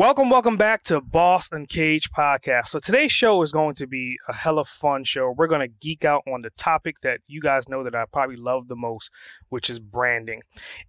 Welcome, welcome back to Boss Uncaged Podcast. So today's show is going to be a hella fun show. We're going to geek out on the topic that you guys know that I probably love the most, which is branding.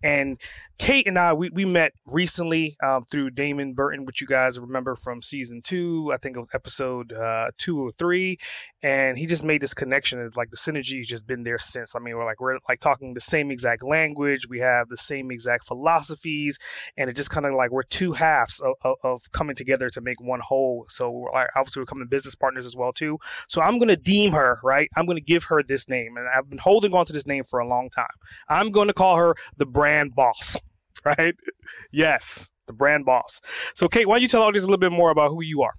And Kate and I, we, we met recently um, through Damon Burton, which you guys remember from season two. I think it was episode uh, two or three. And he just made this connection. It's like the synergy has just been there since. I mean, we're like, we're like talking the same exact language. We have the same exact philosophies. And it just kind of like we're two halves of, of, of, coming together to make one whole. So obviously we're coming business partners as well too. So I'm going to deem her, right? I'm going to give her this name. And I've been holding on to this name for a long time. I'm going to call her the brand boss. right? Yes, the brand boss. So, Kate, why don't you tell audience a little bit more about who you are?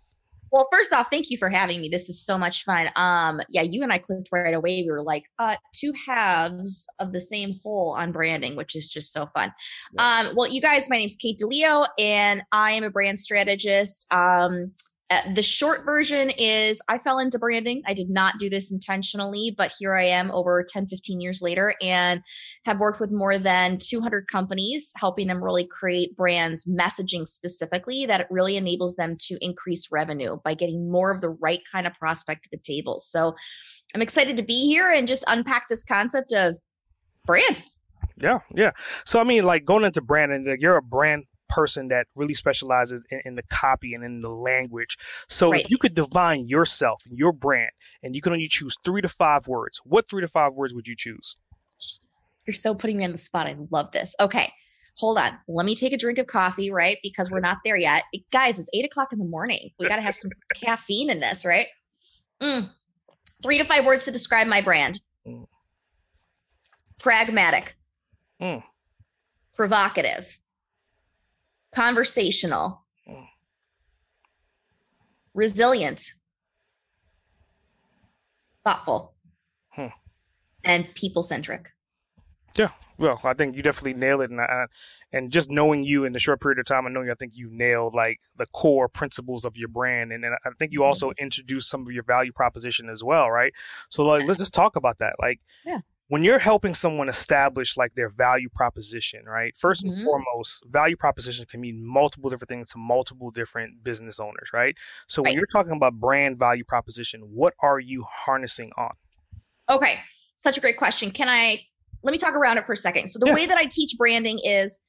Well, first off, thank you for having me. This is so much fun. Um, yeah, you and I clicked right away. We were like, uh, two halves of the same whole on branding, which is just so fun. Um, well, you guys, my name's Kate DiLeo, and I am a brand strategist. Um, Uh, the short version is I fell into branding. I did not do this intentionally, but here I am over 10, 15 years later and have worked with more than 200 companies, helping them really create brands messaging specifically that it really enables them to increase revenue by getting more of the right kind of prospect to the table. So I'm excited to be here and just unpack this concept of brand. Yeah, yeah. So I mean, like going into branding, like you're a brand person that really specializes in, in the copy and in the language. So right. if you could define yourself and your brand and you could only choose three to five words, what three to five words would you choose? You're so putting me on the spot. I love this. Okay. Hold on. Let me take a drink of coffee, right? Because we're not there yet. Guys, it's eight o'clock in the morning. We got to have some caffeine in this, right? Mm. Three to five words to describe my brand mm. pragmatic, mm. provocative, conversational, mm. resilient, thoughtful, hmm. and people centric. Yeah, well, I think you definitely nailed it, and I, and just knowing you in the short period of time, I know you. I think you nailed like the core principles of your brand, and, and I think you mm-hmm. also introduced some of your value proposition as well, right? So like, let's just talk about that. Like, yeah when you're helping someone establish like their value proposition, right? 1st and mm-hmm. foremost, value proposition can mean multiple different things to multiple different business owners, right? So right. when you're talking about brand value proposition, what are you harnessing on? Okay, such a great question. Can I let me talk around it for a second? So the yeah. way that I teach branding is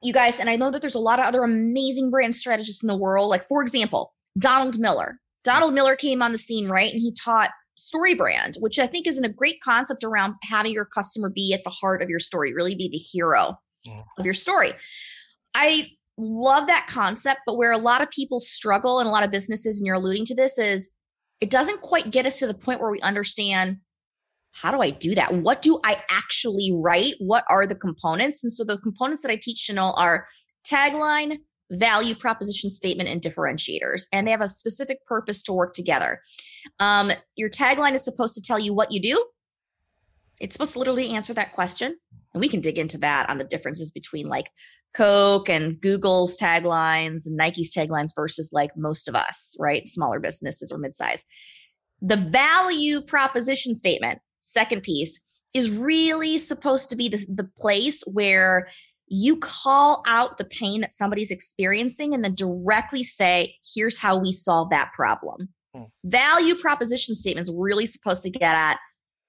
you guys, and I know that there's a lot of other amazing brand strategists in the world. Like, for example, Donald Miller. Donald Miller came on the scene, right? And he taught StoryBrand, which I think is a great concept around having your customer be at the heart of your story, really be the hero yeah. of your story. I love that concept, but where a lot of people struggle and a lot of businesses, and you're alluding to this, is it doesn't quite get us to the point where we understand how do I do that? What do I actually write? What are the components? And so the components that I teach Chanel are tagline, value proposition statement and differentiators and they have a specific purpose to work together. Um, your tagline is supposed to tell you what you do. It's supposed to literally answer that question and we can dig into that on the differences between like coke and google's taglines and nike's taglines versus like most of us right? Smaller businesses or midsize. The value proposition statement second piece is really supposed to be the, the place where you call out the pain that somebody's experiencing and then directly say, here's how we solve that problem. Hmm. Value proposition statements really supposed to get at,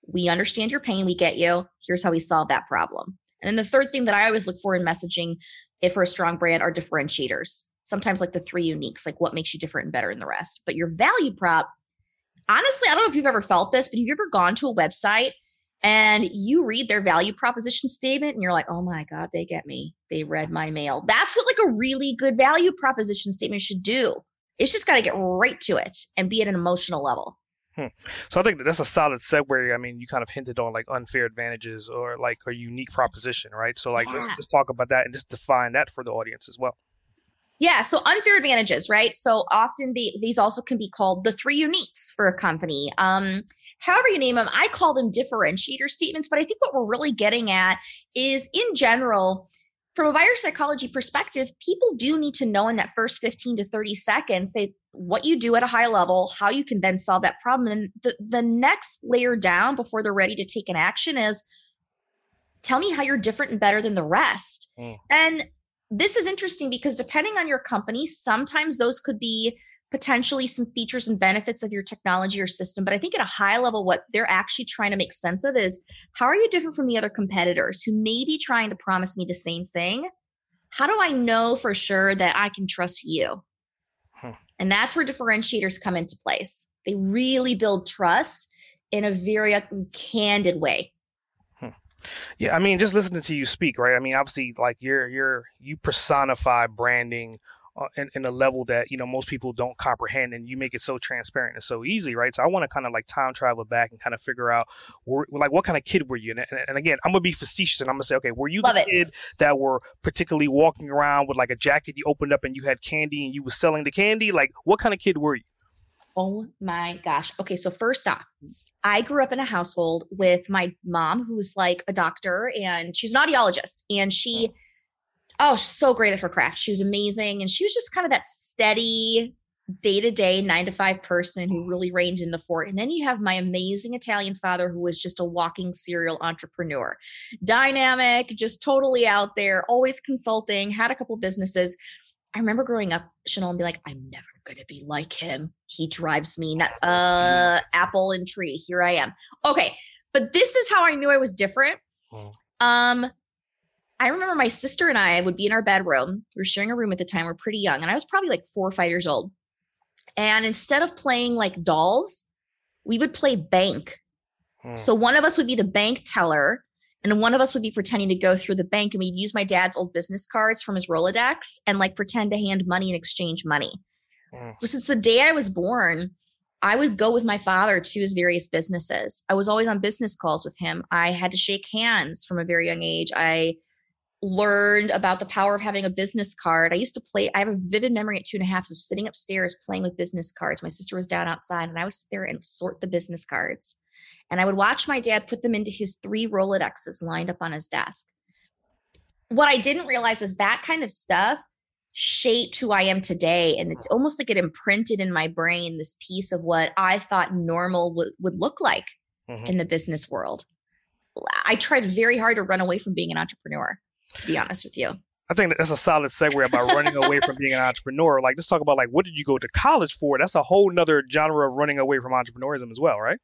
we understand your pain, we get you. Here's how we solve that problem. And then the third thing that I always look for in messaging, if for a strong brand, are differentiators. Sometimes like the three uniques, like what makes you different and better than the rest. But your value prop, honestly, I don't know if you've ever felt this, but have you ever gone to a website and you read their value proposition statement and you're like, oh my God, they get me. They read my mail. That's what like a really good value proposition statement should do. It's just got to get right to it and be at an emotional level. Hmm. So I think that that's a solid segue. I mean, you kind of hinted on like unfair advantages or like a unique proposition, right? So like yeah. let's just talk about that and just define that for the audience as well. Yeah, so unfair advantages, right? So often the, these also can be called the three uniques for a company. Um, however you name them, I call them differentiator statements. But I think what we're really getting at is, in general, from a buyer psychology perspective, people do need to know in that first 15 to 30 seconds they, what you do at a high level, how you can then solve that problem. And the, the next layer down before they're ready to take an action is tell me how you're different and better than the rest. Mm. And this is interesting because depending on your company, sometimes those could be potentially some features and benefits of your technology or system. But I think at a high level, what they're actually trying to make sense of is how are you different from the other competitors who may be trying to promise me the same thing? How do I know for sure that I can trust you? Hmm. And that's where differentiators come into place. They really build trust in a very candid way. Yeah, I mean, just listening to you speak, right? I mean, obviously, like you're you're you personify branding uh, in, in, a level that you know most people don't comprehend, and you make it so transparent and so easy, right? So I want to kind of like time travel back and kind of figure out, where, like, what kind of kid were you? And, and, and, again, I'm gonna be facetious, and I'm gonna say, okay, were you Love the it. kid that were particularly walking around with like a jacket you opened up and you had candy and you were selling the candy? Like, what kind of kid were you? Oh my gosh. Okay, so first off, I grew up in a household with my mom, who's like a doctor, and she's an audiologist. And she, mm. oh, she's so great at her craft. She was amazing. And she was just kind of that steady, day to day, nine to five person who really reigned in the fort. And then you have my amazing Italian father, who was just a walking serial entrepreneur, dynamic, just totally out there, always consulting, had a couple businesses. I remember growing up, Chanel, and be like, I'm never gonna be like him. He drives me not uh apple and tree. Here I am. Okay. But this is how I knew I was different. Hmm. Um, I remember my sister and I would be in our bedroom. We were sharing a room at the time. We are pretty young, and I was probably like four or five years old. And instead of playing like dolls, we would play bank. Hmm. So one of us would be the bank teller, and one of us would be pretending to go through the bank and we'd use my dad's old business cards from his Rolodex and like pretend to hand money and exchange money. Mm. So since the day I was born, I would go with my father to his various businesses. I was always on business calls with him. I had to shake hands from a very young age. I learned about the power of having a business card. I used to play, I have a vivid memory at two and a half of sitting upstairs playing with business cards. My sister was down outside and I would sit there and sort the business cards. And I would watch my dad put them into his three Rolodexes lined up on his desk. What I didn't realize is that kind of stuff shaped who I am today. And it's almost like it imprinted in my brain this piece of what I thought normal w- would look like mm-hmm. in the business world. I tried very hard to run away from being an entrepreneur, to be honest with you. I think that's a solid segue about running away from being an entrepreneur. Like, let's talk about like what did you go to college for? That's a whole nother genre of running away from entrepreneurism as well, right?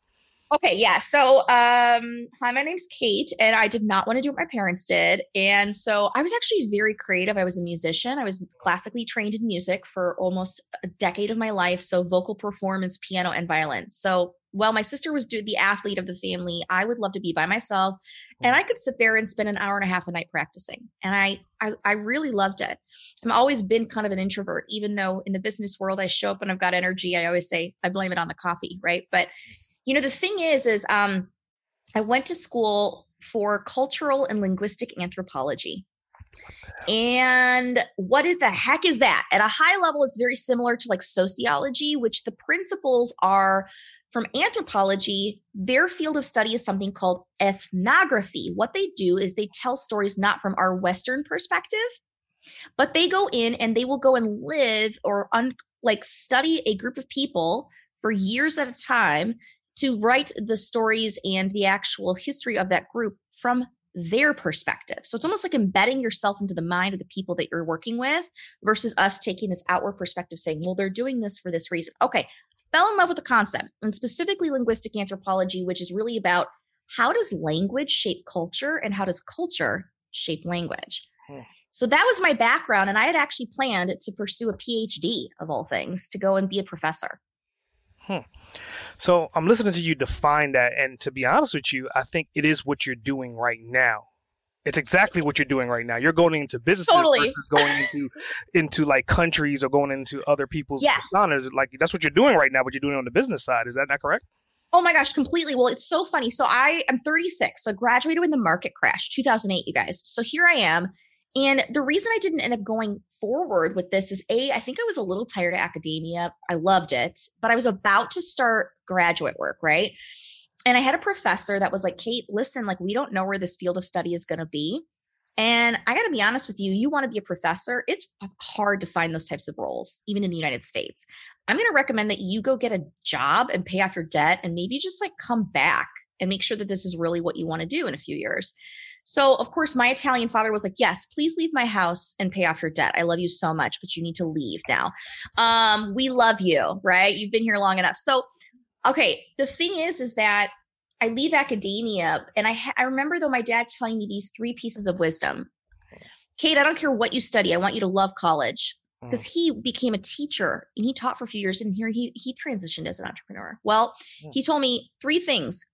Okay, yeah. So, um, hi, my name's Kate, and I did not want to do what my parents did. And so I was actually very creative. I was a musician. I was classically trained in music for almost a decade of my life. So, vocal performance, piano, and violin. So, while my sister was the athlete of the family, I would love to be by myself. And I could sit there and spend an hour and a half a night practicing. And I, I, I really loved it. I've always been kind of an introvert, even though in the business world I show up and I've got energy. I always say I blame it on the coffee, right? But you know the thing is is um i went to school for cultural and linguistic anthropology and what is the heck is that? At a high level, it's very similar to like sociology, which the principles are from anthropology. Their field of study is something called ethnography. What they do is they tell stories not from our Western perspective, but they go in and they will go and live or un- like study a group of people for years at a time to write the stories and the actual history of that group from their perspective. So it's almost like embedding yourself into the mind of the people that you're working with versus us taking this outward perspective saying, well, they're doing this for this reason. Okay, fell in love with the concept and specifically linguistic anthropology, which is really about how does language shape culture and how does culture shape language. Hmm. So that was my background. And I had actually planned to pursue a PhD of all things to go and be a professor. Hmm. So I'm listening to you define that, and to be honest with you, I think it is what you're doing right now. It's exactly what you're doing right now. You're going into businesses totally. versus going into into like countries or going into other people's yeah. personas. Like that's what you're doing right now, but you're doing it on the business side. Is that not correct? Oh my gosh, completely. Well, it's so funny. So I am 36. So I graduated when the market crashed, 2008, you guys. So here I am And the reason I didn't end up going forward with this is A, I think I was a little tired of academia. I loved it, but I was about to start graduate work, right? And I had a professor that was like, Kate, listen, like, we don't know where this field of study is going to be. And I got to be honest with you, you want to be a professor, it's hard to find those types of roles, even in the United States. I'm going to recommend that you go get a job and pay off your debt and maybe just like come back and make sure that this is really what you want to do in a few years. So, of course, my Italian father was like, Yes, please leave my house and pay off your debt. I love you so much, but you need to leave now. Um, we love you, right? You've been here long enough. So, okay, the thing is, is that I leave academia, and I, ha- I remember though my dad telling me these three pieces of wisdom Kate, I don't care what you study, I want you to love college because mm. he became a teacher and he taught for a few years and here he he transitioned as an entrepreneur. Well, mm. he told me three things.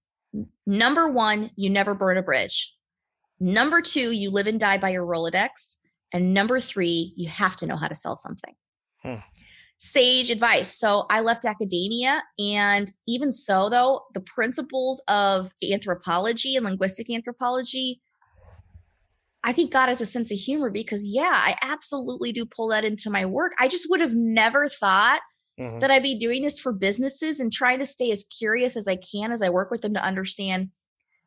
Number 1, you never burn a bridge. Number 2, you live and die by your Rolodex, and number 3, you have to know how to sell something. Hmm. Sage advice. So I left academia and even so though, the principles of anthropology and linguistic anthropology I think God has a sense of humor because, yeah, I absolutely do pull that into my work. I just would have never thought mm-hmm. that I'd be doing this for businesses and trying to stay as curious as I can as I work with them to understand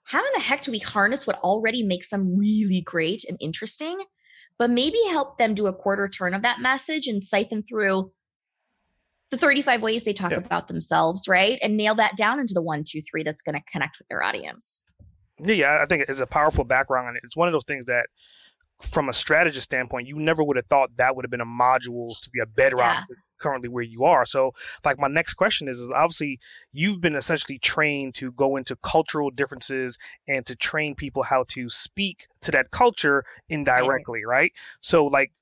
how in the heck do we harness what already makes them really great and interesting, but maybe help them do a quarter turn of that message and siphon through the 35 ways they talk about themselves, right? And nail that down into the one, two, three that's going to connect with their audience. Yeah, I think it's a powerful background, and it's one of those things that, from a strategist standpoint, you never would have thought that would have been a module to be a bedrock yeah. currently where you are. So, like, my next question is, is obviously you've been essentially trained to go into cultural differences and to train people how to speak to that culture indirectly, right? right? So, like,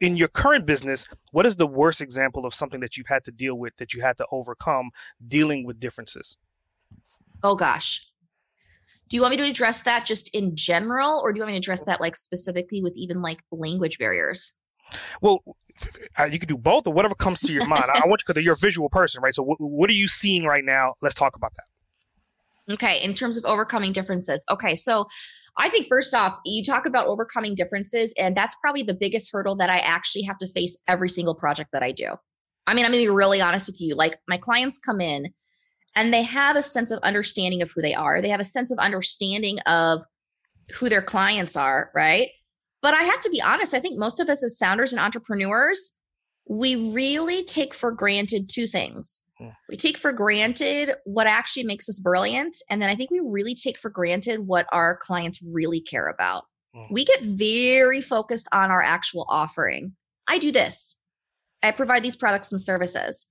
in your current business, what is the worst example of something that you've had to deal with that you had to overcome dealing with differences? Oh gosh, do you want me to address that just in general or do you want me to address that like specifically with even like language barriers? Well uh, you could do both or whatever comes to your mind. I want you because you're a visual person right? So what, what are you seeing right now? Let's talk about that. Okay in terms of overcoming differences. Okay so I think first off, you talk about overcoming differences, and that's probably the biggest hurdle that I actually have to face every single project that I do. I mean, I'm gonna be really honest with you. Like, my clients come in and they have a sense of understanding of who they are. They have a sense of understanding of who their clients are, right? But I have to be honest, I think most of us as founders and entrepreneurs, we really take for granted two things. Hmm. We take for granted what actually makes us brilliant. And then I think we really take for granted what our clients really care about. Hmm. We get very focused on our actual offering. I do this, I provide these products and services.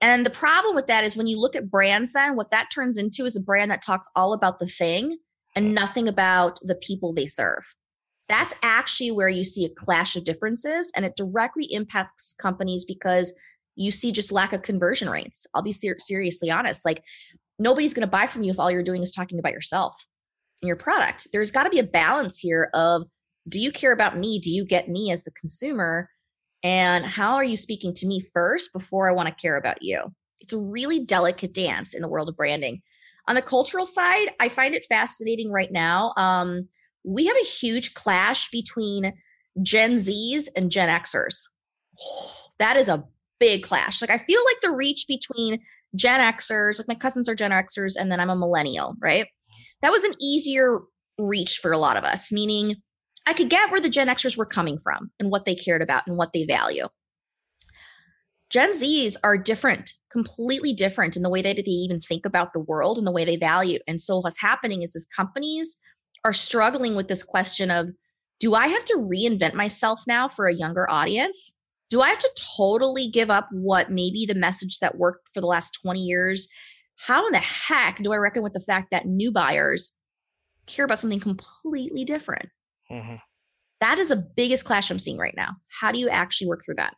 And the problem with that is when you look at brands, then what that turns into is a brand that talks all about the thing and nothing about the people they serve. That's actually where you see a clash of differences and it directly impacts companies because you see just lack of conversion rates. I'll be ser- seriously honest. Like nobody's going to buy from you if all you're doing is talking about yourself and your product. There's got to be a balance here of do you care about me? Do you get me as the consumer? And how are you speaking to me first before I want to care about you? It's a really delicate dance in the world of branding. On the cultural side, I find it fascinating right now. Um, we have a huge clash between Gen Zs and Gen Xers. That is a big clash. Like, I feel like the reach between Gen Xers, like my cousins are Gen Xers, and then I'm a millennial, right? That was an easier reach for a lot of us, meaning I could get where the Gen Xers were coming from and what they cared about and what they value. Gen Zs are different, completely different in the way that they even think about the world and the way they value. And so what's happening is, is companies are struggling with this question of do I have to reinvent myself now for a younger audience? Do I have to totally give up what maybe the message that worked for the last 20 years? How in the heck do I reckon with the fact that new buyers care about something completely different? Mm-hmm. That is the biggest clash I'm seeing right now. How do you actually work through that?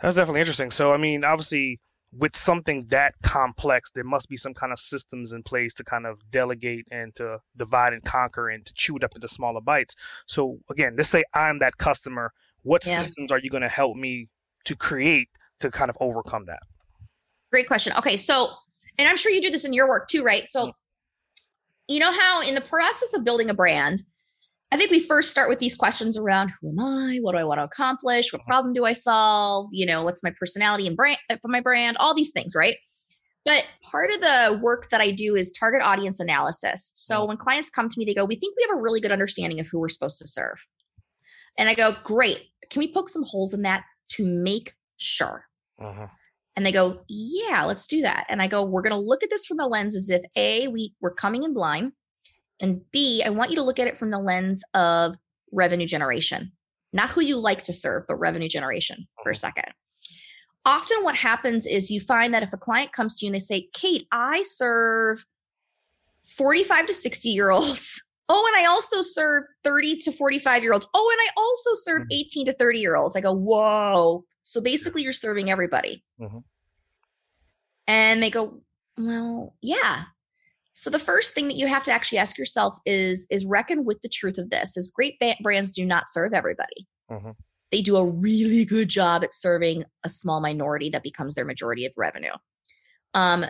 That's definitely interesting. So, I mean, obviously, with something that complex, there must be some kind of systems in place to kind of delegate and to divide and conquer and to chew it up into smaller bites. So, again, let's say I'm that customer. What yeah. systems are you going to help me to create to kind of overcome that? Great question. Okay. So, and I'm sure you do this in your work too, right? So, mm-hmm. you know how in the process of building a brand, I think we first start with these questions around who am I? What do I want to accomplish? What uh-huh. problem do I solve? You know, what's my personality and brand uh, for my brand? All these things, right? But part of the work that I do is target audience analysis. So mm. when clients come to me, they go, We think we have a really good understanding of who we're supposed to serve. And I go, Great. Can we poke some holes in that to make sure? Uh-huh. And they go, Yeah, let's do that. And I go, We're going to look at this from the lens as if A, we, we're coming in blind. And B, I want you to look at it from the lens of revenue generation, not who you like to serve, but revenue generation for a uh-huh. second often what happens is you find that if a client comes to you and they say, Kate, I serve 45 to 60 year olds. Oh, and I also serve 30 to 45 year olds. Oh, and I also serve mm-hmm. 18 to 30 year olds. I go, whoa. So basically, you're serving everybody. Mm-hmm. And they go, well, yeah. So the first thing that you have to actually ask yourself is is reckon with the truth of this: is great brands do not serve everybody. Mm-hmm they do a really good job at serving a small minority that becomes their majority of revenue. Um,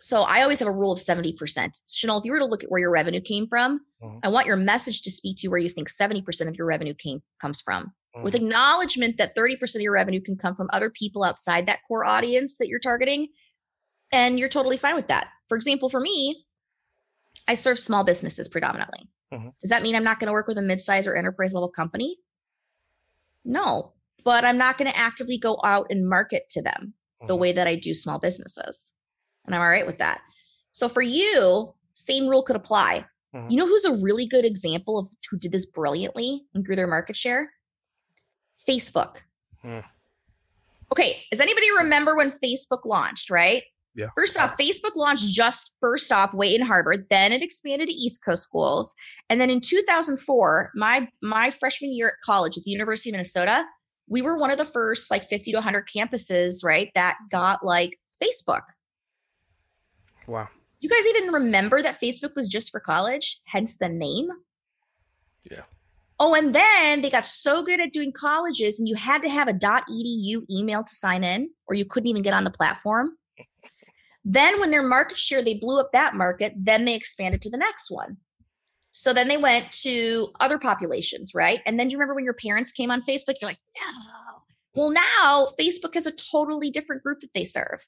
so I always have a rule of 70%. Chanel, if you were to look at where your revenue came from, mm-hmm. I want your message to speak to where you think 70% of your revenue came comes from. Mm-hmm. With acknowledgement that 30% of your revenue can come from other people outside that core audience that you're targeting. And you're totally fine with that. For example, for me, I serve small businesses predominantly. Mm-hmm. Does that mean I'm not going to work with a mid-size or enterprise level company? No, but I'm not going to actively go out and market to them the mm-hmm. way that I do small businesses. And I'm all right with that. So for you, same rule could apply. Mm-hmm. You know who's a really good example of who did this brilliantly and grew their market share? Facebook. Mm. Okay, does anybody remember when Facebook launched, right? Yeah. First off, Facebook launched just first off way in Harvard, then it expanded to East Coast schools, and then in 2004, my my freshman year at college at the University of Minnesota, we were one of the first like 50 to 100 campuses, right, that got like Facebook. Wow. You guys even remember that Facebook was just for college, hence the name? Yeah. Oh, and then they got so good at doing colleges, and you had to have a .edu email to sign in, or you couldn't even get on the platform. Then, when their market share, they blew up that market, then they expanded to the next one. So then they went to other populations, right? And then do you remember when your parents came on Facebook? You're like, no. Well, now Facebook has a totally different group that they serve.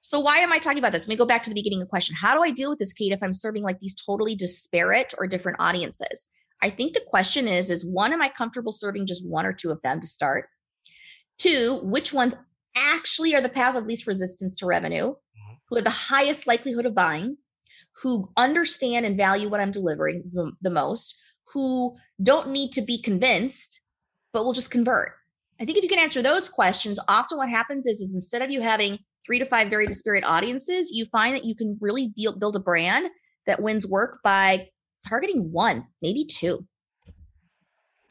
So why am I talking about this? Let me go back to the beginning of the question. How do I deal with this, Kate, if I'm serving like these totally disparate or different audiences? I think the question is, is one, am I comfortable serving just one or two of them to start? Two, which ones actually are the path of least resistance to revenue? Who have the highest likelihood of buying, who understand and value what I'm delivering the, the most, who don't need to be convinced, but will just convert. I think if you can answer those questions, often what happens is, is instead of you having three to five very disparate audiences, you find that you can really build a brand that wins work by targeting one, maybe two.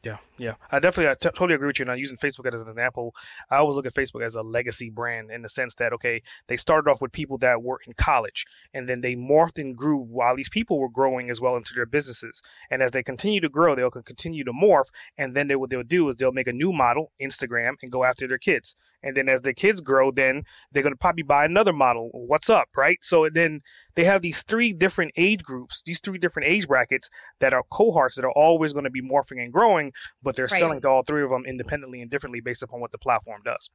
Yeah, yeah, I definitely, I t- totally agree with you. Now, using Facebook as an example, I always look at Facebook as a legacy brand in the sense that okay, they started off with people that were in college, and then they morphed and grew while these people were growing as well into their businesses. And as they continue to grow, they'll continue to morph, and then they, what they'll do is they'll make a new model, Instagram, and go after their kids. And then as the kids grow, then they're going to probably buy another model. What's up, right? So then they have these three different age groups, these three different age brackets that are cohorts that are always going to be morphing and growing, but they're right. selling to all three of them independently and differently based upon what the platform does.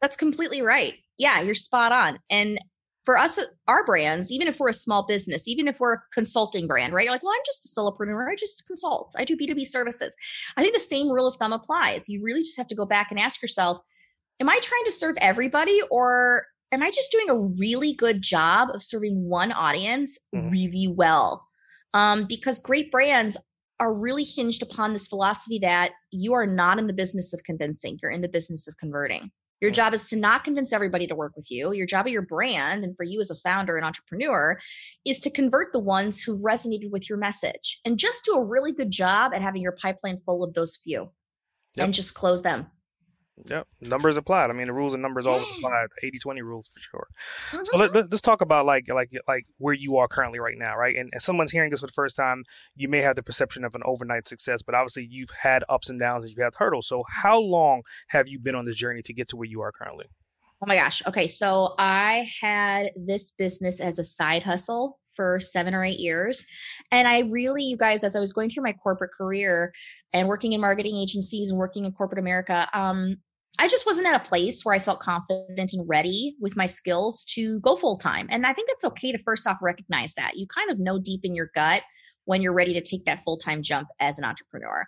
That's completely right. Yeah, you're spot on. And for us, our brands, even if we're a small business, even if we're a consulting brand, right? You're like, well, I'm just a solopreneur. I just consult. I do B2B services. I think the same rule of thumb applies. You really just have to go back and ask yourself, am I trying to serve everybody or am I just doing a really good job of serving one audience mm-hmm. really well? Um, because great brands are really hinged upon this philosophy that you are not in the business of convincing, you're in the business of converting. Your job is to not convince everybody to work with you. Your job of your brand, and for you as a founder and entrepreneur, is to convert the ones who resonated with your message and just do a really good job at having your pipeline full of those few yep. and just close them. Yep, numbers applied. I mean, the rules and numbers always apply. 80-20 rule for sure. Mm-hmm. So let, us talk about like like like where you are currently right now, right? And if someone's hearing this for the first time, you may have the perception of an overnight success, but obviously you've had ups and downs and you've had hurdles. So how long have you been on the journey to get to where you are currently? Oh my gosh. Okay. So I had this business as a side hustle for seven or eight years. And I really, you guys, as I was going through my corporate career and working in marketing agencies and working in corporate America, um, I just wasn't at a place where I felt confident and ready with my skills to go full time. And I think that's okay to first off recognize that. You kind of know deep in your gut when you're ready to take that full time jump as an entrepreneur.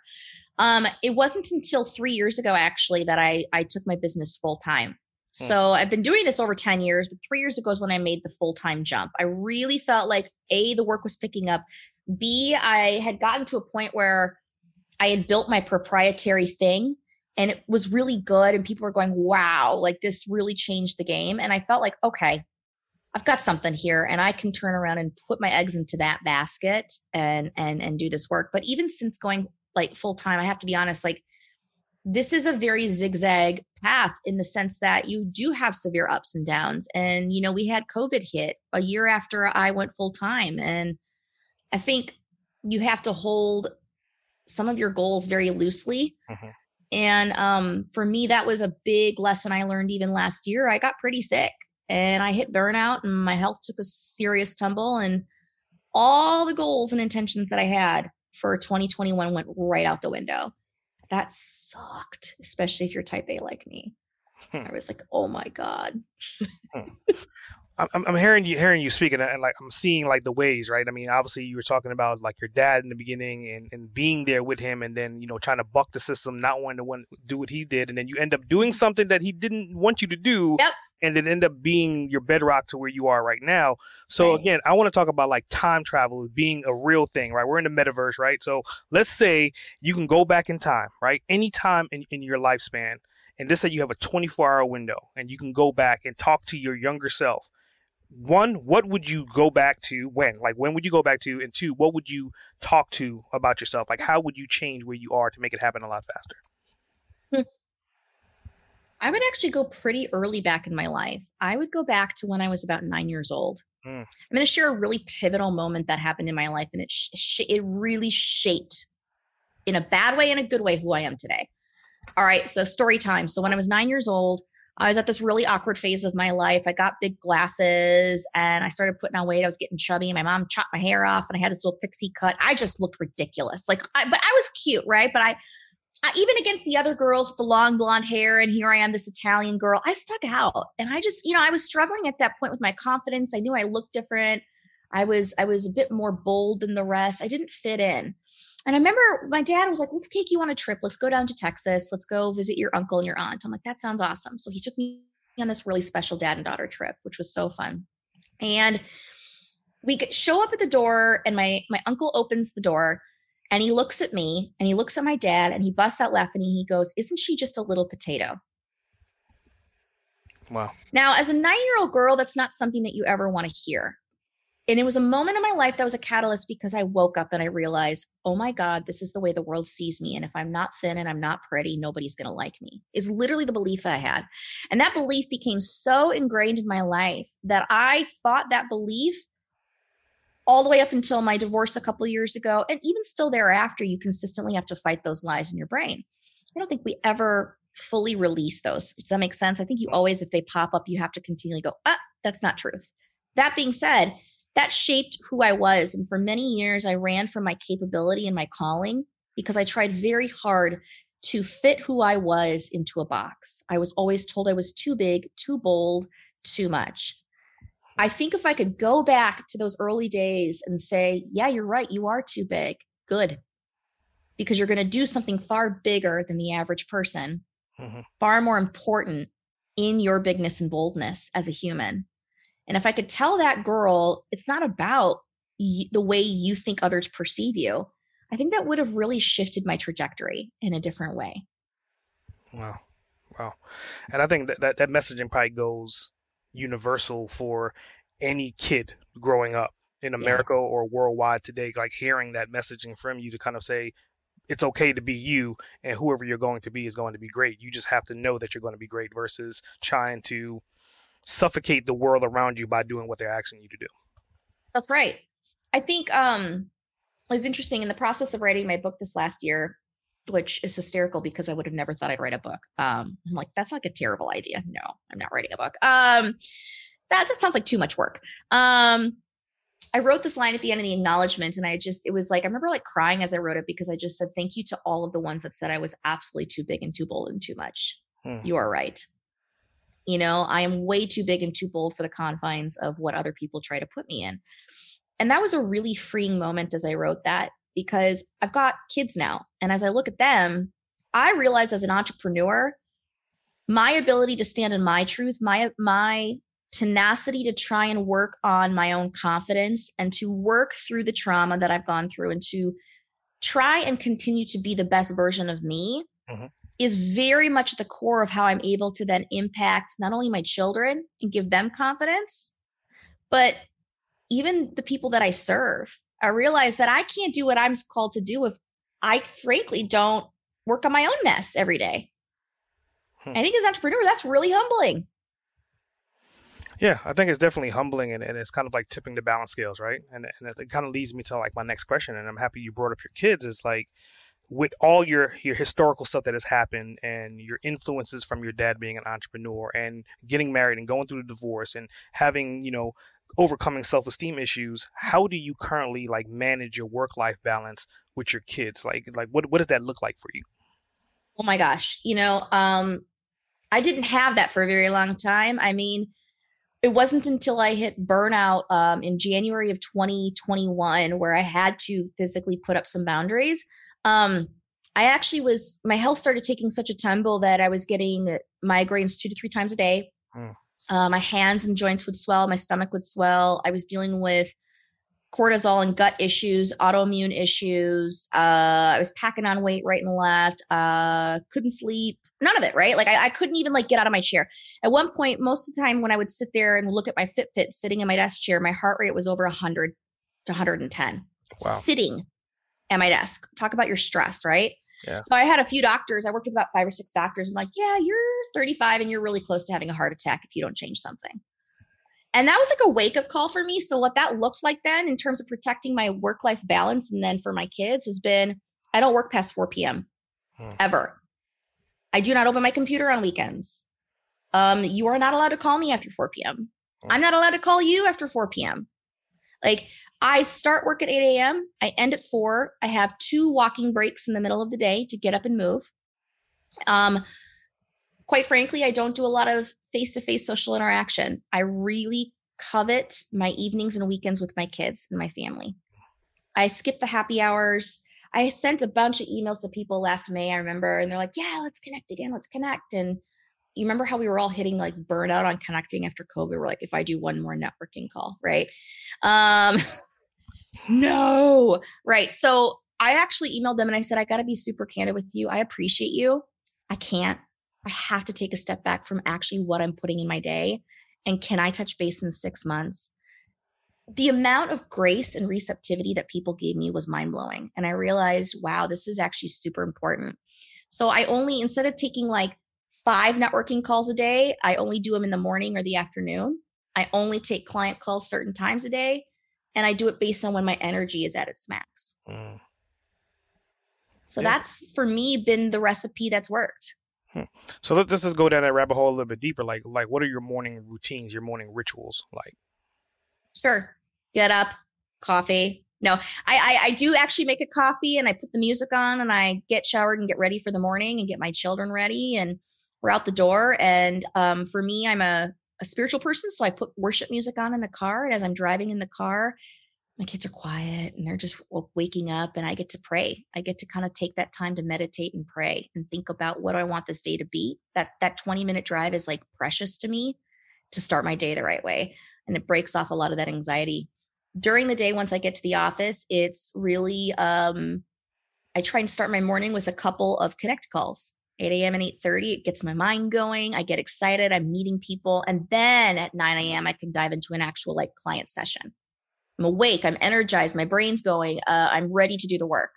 Um, it wasn't until three years ago, actually, that I, I took my business full time. Hmm. So I've been doing this over 10 years, but three years ago is when I made the full time jump. I really felt like A, the work was picking up. B, I had gotten to a point where I had built my proprietary thing and it was really good. And people were going, wow, like this really changed the game. And I felt like, okay, I've got something here and I can turn around and put my eggs into that basket and and and do this work. But even since going like full time, I have to be honest, like this is a very zigzag path in the sense that you do have severe ups and downs. And, you know, we had COVID hit a year after I went full time. And I think you have to hold some of your goals very loosely. Mm-hmm. And um, for me, that was a big lesson I learned even last year. I got pretty sick and I hit burnout and my health took a serious tumble. And all the goals and intentions that I had for 2021 went right out the window that sucked, especially if you're type A like me. Hmm. I was like, oh my God. I'm, I'm hearing you hearing you speaking and like I'm seeing like the ways right? I mean obviously you were talking about like your dad in the beginning and, and being there with him and then you know trying to buck the system not wanting to want, do what he did and then you end up doing something that he didn't want you to do yep. and then end up being your bedrock to where you are right now. So right. again I want to talk about like time travel being a real thing right? We're in the metaverse right? So let's say you can go back in time right? Anytime in, in your lifespan and this say you have a 24 hour window and you can go back and talk to your younger self one, what would you go back to when? Like, when would you go back to? And two, what would you talk to about yourself? Like, how would you change where you are to make it happen a lot faster? Hmm. I would actually go pretty early back in my life. I would go back to when I was about nine years old. Mm. I'm going to share a really pivotal moment that happened in my life, and it sh- sh- it really shaped, in a bad way and a good way, who I am today. All right, so story time. So when I was nine years old, I was at this really awkward phase of my life. I got big glasses and I started putting on weight. I was getting chubby. My mom chopped my hair off and I had this little pixie cut. I just looked ridiculous. Like, I, but I was cute, right? But I, I, even against the other girls with the long blonde hair, and here I am, this Italian girl, I stuck out. And I just, you know, I was struggling at that point with my confidence. I knew I looked different. I was, I was a bit more bold than the rest. I didn't fit in. And I remember my dad was like, let's take you on a trip. Let's go down to Texas. Let's go visit your uncle and your aunt. I'm like, that sounds awesome. So he took me on this really special dad and daughter trip, which was so fun. And we show up at the door, and my my uncle opens the door and he looks at me and he looks at my dad and he busts out laughing. And he goes, Isn't she just a little potato? Wow. Now, as a nine year old girl, that's not something that you ever want to hear and it was a moment in my life that was a catalyst because I woke up and I realized, oh my God, this is the way the world sees me. And if I'm not thin and I'm not pretty, nobody's going to like me, is literally the belief I had. And that belief became so ingrained in my life that I fought that belief all the way up until my divorce a couple years ago. And even still thereafter, you consistently have to fight those lies in your brain. I don't think we ever fully release those. Does that make sense? I think you always, if they pop up, you have to continually go, ah, that's not truth. That being said, that shaped who I was. And for many years, I ran from my capability and my calling because I tried very hard to fit who I was into a box. I was always told I was too big, too bold, too much. I think if I could go back to those early days and say, yeah, you're right, you are too big, good. Because you're going to do something far bigger than the average person, mm-hmm. far more important in your bigness and boldness as a human. And if I could tell that girl, it's not about y- the way you think others perceive you, I think that would have really shifted my trajectory in a different way. Wow. Wow. And I think that, that, that messaging probably goes universal for any kid growing up in America yeah. or worldwide today, like hearing that messaging from you to kind of say, it's okay to be you and whoever you're going to be is going to be great. You just have to know that you're going to be great versus trying to suffocate the world around you by doing what they're asking you to do. That's right. I think um it was interesting in the process of writing my book this last year, which is hysterical because I would have never thought I'd write a book. Um, I'm like, that's like a terrible idea. No, I'm not writing a book. Um, so that sounds like too much work. Um, I wrote this line at the end of the acknowledgement, and I just, it was like, I remember like crying as I wrote it because I just said, thank you to all of the ones that said I was absolutely too big and too bold and too much. Hmm. You are right. You know, I am way too big and too bold for the confines of what other people try to put me in. And that was a really freeing moment as I wrote that because I've got kids now. And as I look at them, I realize as an entrepreneur, my ability to stand in my truth, my my tenacity to try and work on my own confidence and to work through the trauma that I've gone through and to try and continue to be the best version of me mm-hmm. Is very much the core of how I'm able to then impact not only my children and give them confidence, but even the people that I serve. I realize that I can't do what I'm called to do if I frankly don't work on my own mess every day. Hmm. I think as an entrepreneur, that's really humbling. Yeah, I think it's definitely humbling and, and it's kind of like tipping the balance scales, right? And, and it kind of leads me to like my next question. And I'm happy you brought up your kids is like, with all your your historical stuff that has happened and your influences from your dad being an entrepreneur and getting married and going through the divorce and having you know overcoming self-esteem issues how do you currently like manage your work-life balance with your kids? Like like what, what does that look like for you? Oh my gosh. You know um i didn't have that for a very long time. I mean it wasn't until I hit burnout um, in January of 2021 where I had to physically put up some boundaries. Um, I actually was, my health started taking such a tumble that I was getting migraines two to three times a day. Mm. Uh, my hands and joints would swell, my stomach would swell. I was dealing with cortisol and gut issues, autoimmune issues. Uh, I was packing on weight right and left. Uh, couldn't sleep. None of it, right? Like I, I, couldn't even like get out of my chair. At one point, most of the time when I would sit there and look at my Fitbit sitting in my desk chair, my heart rate was over 100 to 110. Wow. Sitting at my desk. Talk about your stress, right? Yeah. So I had a few doctors. I worked with about five or six doctors, and like, yeah, you're 35 and you're really close to having a heart attack if you don't change something. And that was like a wake up call for me. So, what that looked like then in terms of protecting my work life balance and then for my kids has been I don't work past 4 p.m. Hmm. ever. I do not open my computer on weekends. Um, you are not allowed to call me after 4 p.m. Hmm. I'm not allowed to call you after 4 p.m. Like, I start work at 8 a.m., I end at 4. I have two walking breaks in the middle of the day to get up and move. Um, quite frankly, I don't do a lot of face to face social interaction. I really covet my evenings and weekends with my kids and my family. I skip the happy hours. I sent a bunch of emails to people last May, I remember, and they're like, yeah, let's connect again. Let's connect. And you remember how we were all hitting like burnout on connecting after COVID? We're like, if I do one more networking call, right? Um, no, right. So I actually emailed them and I said, I got to be super candid with you. I appreciate you. I can't I have to take a step back from actually what I'm putting in my day. And can I touch base in six months? The amount of grace and receptivity that people gave me was mind blowing. And I realized, wow, this is actually super important. So I only, instead of taking like five networking calls a day, I only do them in the morning or the afternoon. I only take client calls certain times a day. And I do it based on when my energy is at its max. Mm. So yeah. that's for me been the recipe that's worked. Hmm. So let, us just go down that rabbit hole a little bit deeper. Like, like what are your morning routines, your morning rituals like? Sure. Get up, coffee. No, I, I, I do actually make a coffee and I put the music on and I get showered and get ready for the morning and get my children ready and we're out the door. And um, for me, I'm a, a spiritual person, so I put worship music on in the car. And as I'm driving in the car, my kids are quiet and they're just waking up and I get to pray. I get to kind of take that time to meditate and pray and think about what I want this day to be. That that 20 minute drive is like precious to me to start my day the right way and it breaks off a lot of that anxiety. During the day once I get to the office, it's really um I try and start my morning with a couple of connect calls. 8 a.m. and 8:30, it gets my mind going. I get excited. I'm meeting people. And then at 9 a.m., I can dive into an actual like client session I'm awake, I'm energized, my brain's going, uh, I'm ready to do the work.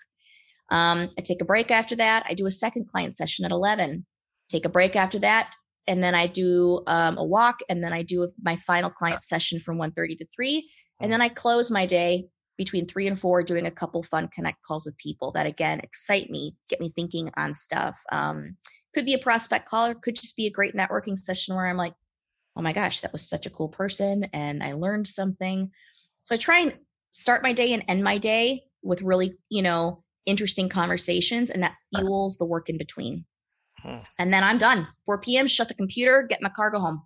Um, I take a break after that. I do a second client session at 11. Take a break after that, and then I do um, a walk, and then I do my final client session from 1:30 to 3, and then I close my day between 3 and 4 doing a couple fun connect calls with people that again excite me, get me thinking on stuff. Um, could be a prospect call, or could just be a great networking session where I'm like, oh my gosh, that was such a cool person, and I learned something. So I try and start my day and end my day with really, you know, interesting conversations, and that fuels the work in between. Hmm. And then I'm done. 4 p.m., shut the computer, get my car, go home.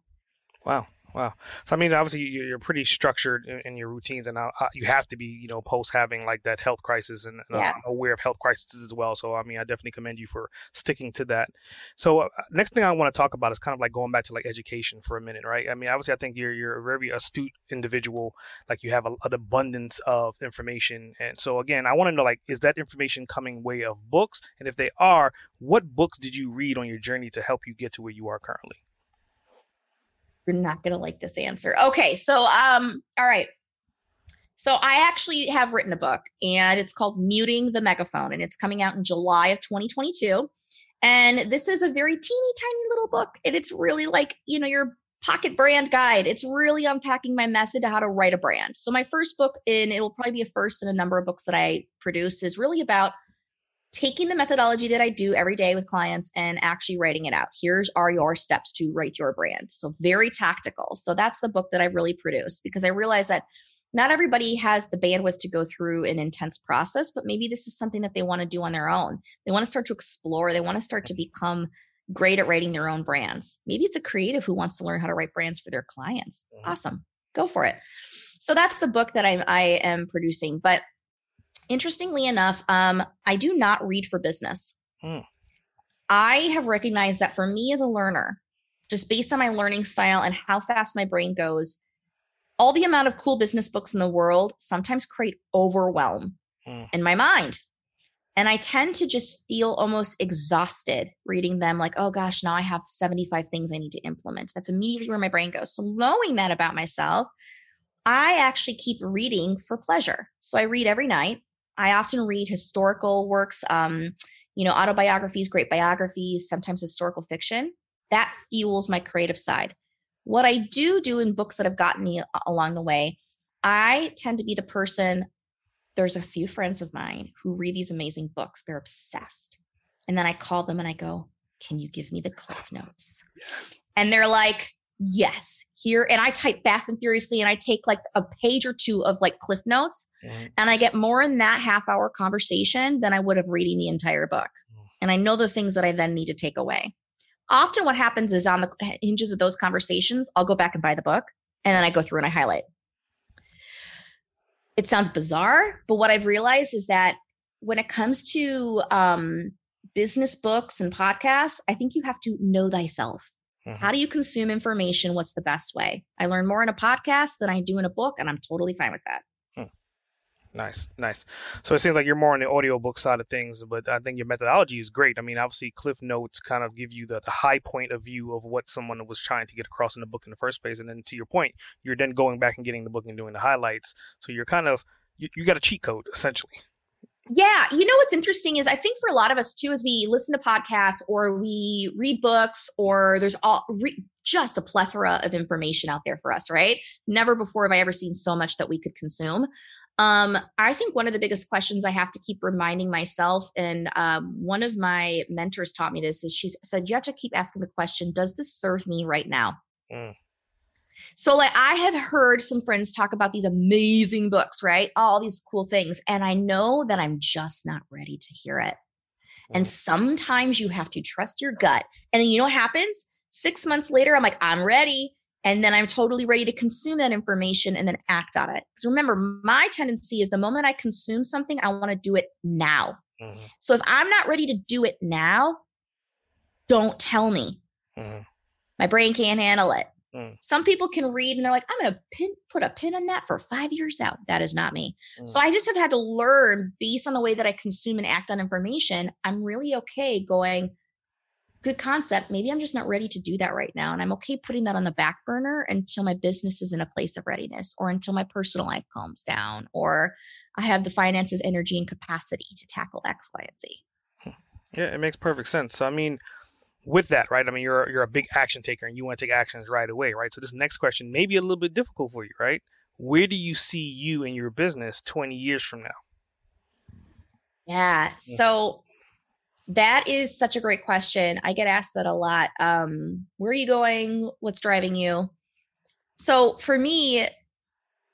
Wow. Wow. So I mean, obviously you're pretty structured in, your routines, and uh, you have to be, you know, post having like that health crisis and, yeah. aware of health crises as well. So I mean, I definitely commend you for sticking to that. So uh, next thing I want to talk about is kind of like going back to like education for a minute, right? I mean, obviously I think you're you're a very astute individual. Like you have a, an abundance of information, and so again, I want to know like, is that information coming way of books? And if they are, what books did you read on your journey to help you get to where you are currently? You're not going to like this answer. Okay. So, um, all right. So I actually have written a book and it's called Muting the Megaphone and it's coming out in July of 2022. And this is a very teeny tiny little book. And it's really like, you know, your pocket brand guide. It's really unpacking my method to how to write a brand. So my first book, and it will probably be a first in a number of books that I produce, is really about taking the methodology that I do every day with clients and actually writing it out. Here's are your steps to write your brand. So very tactical. So that's the book that I really produce because I realize that not everybody has the bandwidth to go through an intense process, but maybe this is something that they want to do on their own. They want to start to explore, they want to start to become great at writing their own brands. Maybe it's a creative who wants to learn how to write brands for their clients. Mm-hmm. Awesome. Go for it. So that's the book that I, I am producing. But interestingly enough, um, I do not read for business. Hmm. I have recognized that for me as a learner, just based on my learning style and how fast my brain goes, all the amount of cool business books in the world sometimes create overwhelm hmm. in my mind. And I tend to just feel almost exhausted reading them, like, oh gosh, now I have 75 things I need to implement. That's immediately where my brain goes. So, knowing that about myself, I actually keep reading for pleasure. So, I read every night. I often read historical works, um, you know, autobiographies, great biographies, sometimes historical fiction. That fuels my creative side. What I do do in books that have gotten me along the way, I tend to be the person. There's a few friends of mine who read these amazing books. They're obsessed. And then I call them and I go, Can you give me the cliff notes? And they're like, yes here and i type fast and furiously and i take like a page or two of like cliff notes mm-hmm. and i get more in that half hour conversation than i would have reading the entire book mm-hmm. and i know the things that i then need to take away often what happens is on the hinges of those conversations i'll go back and buy the book and then i go through and i highlight it sounds bizarre but what i've realized is that when it comes to um, business books and podcasts i think you have to know thyself Mm-hmm. How do you consume information? What's the best way? I learn more in a podcast than I do in a book, and I'm totally fine with that. Hmm. Nice, nice. So it seems like you're more on the audiobook side of things, but I think your methodology is great. I mean, obviously, Cliff Notes kind of give you the, the high point of view of what someone was trying to get across in the book in the first place. And then to your point, you're then going back and getting the book and doing the highlights. So you're kind of, you, you got a cheat code essentially. Yeah, you know what's interesting is I think for a lot of us too, as we listen to podcasts or we read books, or there's all re- just a plethora of information out there for us, right? Never before have I ever seen so much that we could consume. Um, I think one of the biggest questions I have to keep reminding myself, and um, one of my mentors taught me this, is she said, You have to keep asking the question, Does this serve me right now? Mm. So, like, I have heard some friends talk about these amazing books, right? All these cool things. And I know that I'm just not ready to hear it. And sometimes you have to trust your gut. And then you know what happens? Six months later, I'm like, I'm ready. And then I'm totally ready to consume that information and then act on it. Because remember, my tendency is the moment I consume something, I want to do it now. Mm-hmm. So if I'm not ready to do it now, don't tell me. Mm-hmm. My brain can't handle it. Mm. Some people can read and they're like, I'm going to pin, put a pin on that for five years out. That is not me. Mm. So I just have had to learn based on the way that I consume and act on information. I'm really okay going, good concept. Maybe I'm just not ready to do that right now. And I'm okay putting that on the back burner until my business is in a place of readiness or until my personal life calms down or I have the finances, energy, and capacity to tackle X, Y, and Z. Hmm. Yeah, it makes perfect sense. So, I mean, with that, right? I mean, you're you're a big action taker and you want to take actions right away, right? So this next question may be a little bit difficult for you, right? Where do you see you in your business 20 years from now? Yeah. So that is such a great question. I get asked that a lot. Um, where are you going? What's driving you? So for me,